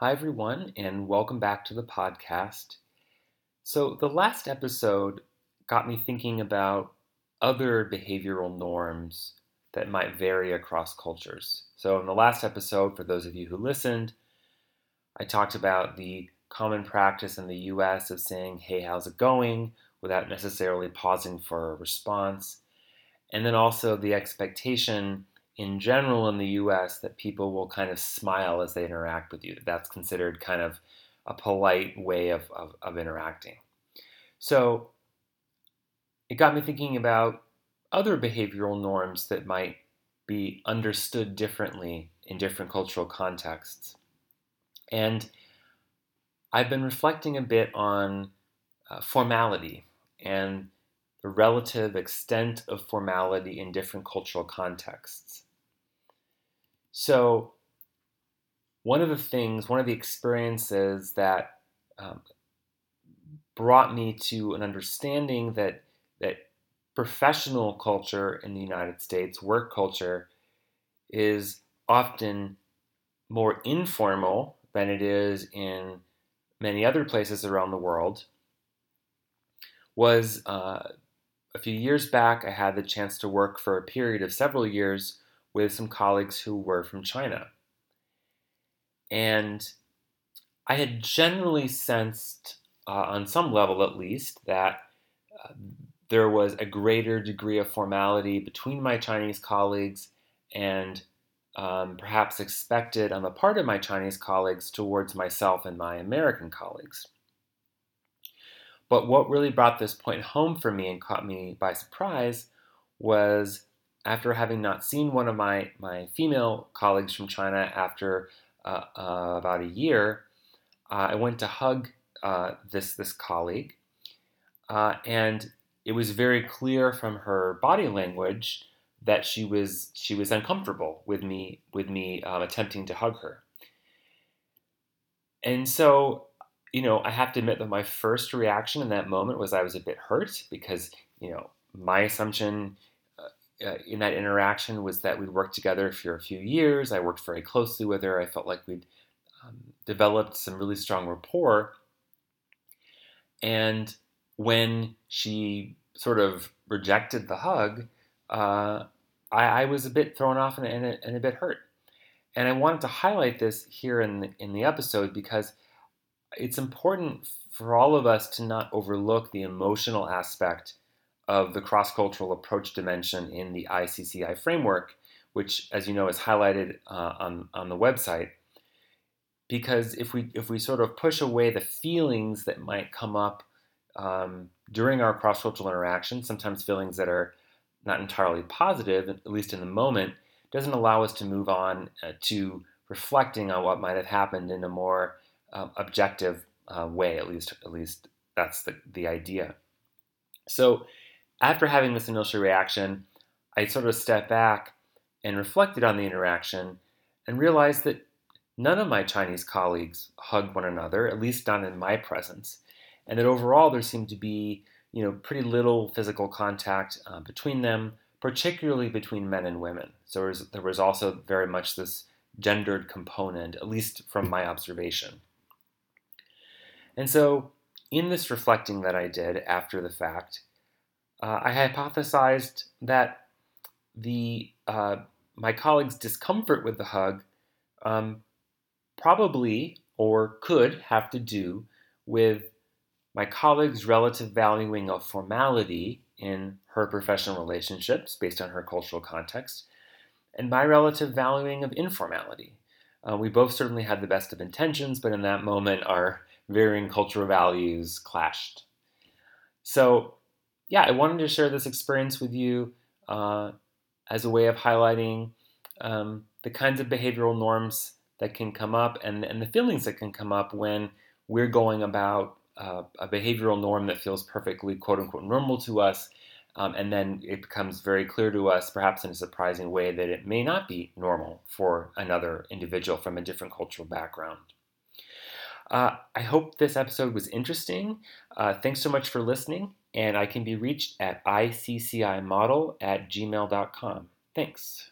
Hi, everyone, and welcome back to the podcast. So, the last episode got me thinking about other behavioral norms that might vary across cultures. So, in the last episode, for those of you who listened, I talked about the common practice in the US of saying, Hey, how's it going? without necessarily pausing for a response. And then also the expectation in general in the US that people will kind of smile as they interact with you. That's considered kind of a polite way of, of, of interacting. So it got me thinking about other behavioral norms that might be understood differently in different cultural contexts. And I've been reflecting a bit on uh, formality and the relative extent of formality in different cultural contexts. So, one of the things, one of the experiences that um, brought me to an understanding that that professional culture in the United States, work culture, is often more informal than it is in many other places around the world. Was uh, a few years back, I had the chance to work for a period of several years with some colleagues who were from China. And I had generally sensed, uh, on some level at least, that uh, there was a greater degree of formality between my Chinese colleagues and um, perhaps expected on the part of my Chinese colleagues towards myself and my American colleagues. But what really brought this point home for me and caught me by surprise was after having not seen one of my, my female colleagues from China after uh, uh, about a year, uh, I went to hug uh, this, this colleague. Uh, and it was very clear from her body language that she was she was uncomfortable with me with me um, attempting to hug her. And so, you know, I have to admit that my first reaction in that moment was I was a bit hurt because you know my assumption uh, in that interaction was that we'd worked together for a few years. I worked very closely with her. I felt like we'd um, developed some really strong rapport. And when she sort of rejected the hug, uh, I, I, was a bit thrown off and, and, a, and, a, bit hurt. And I wanted to highlight this here in the, in the episode because it's important for all of us to not overlook the emotional aspect of the cross cultural approach dimension in the ICCI framework, which, as you know, is highlighted uh, on, on the website. Because if we, if we sort of push away the feelings that might come up um, during our cross cultural interaction, sometimes feelings that are not entirely positive, at least in the moment, doesn't allow us to move on uh, to reflecting on what might have happened in a more uh, objective uh, way. At least, at least that's the, the idea. So after having this initial reaction, I sort of stepped back and reflected on the interaction and realized that none of my Chinese colleagues hugged one another, at least not in my presence, and that overall there seemed to be you know, pretty little physical contact uh, between them, particularly between men and women. So there was, there was also very much this gendered component, at least from my observation. And so, in this reflecting that I did after the fact, uh, I hypothesized that the uh, my colleague's discomfort with the hug um, probably or could have to do with my colleague's relative valuing of formality in her professional relationships based on her cultural context, and my relative valuing of informality. Uh, we both certainly had the best of intentions, but in that moment, our varying cultural values clashed. So yeah, I wanted to share this experience with you uh, as a way of highlighting um, the kinds of behavioral norms that can come up and, and the feelings that can come up when we're going about uh, a behavioral norm that feels perfectly quote unquote normal to us. Um, and then it becomes very clear to us, perhaps in a surprising way, that it may not be normal for another individual from a different cultural background. Uh, I hope this episode was interesting. Uh, thanks so much for listening and I can be reached at iccimodel at gmail.com. Thanks.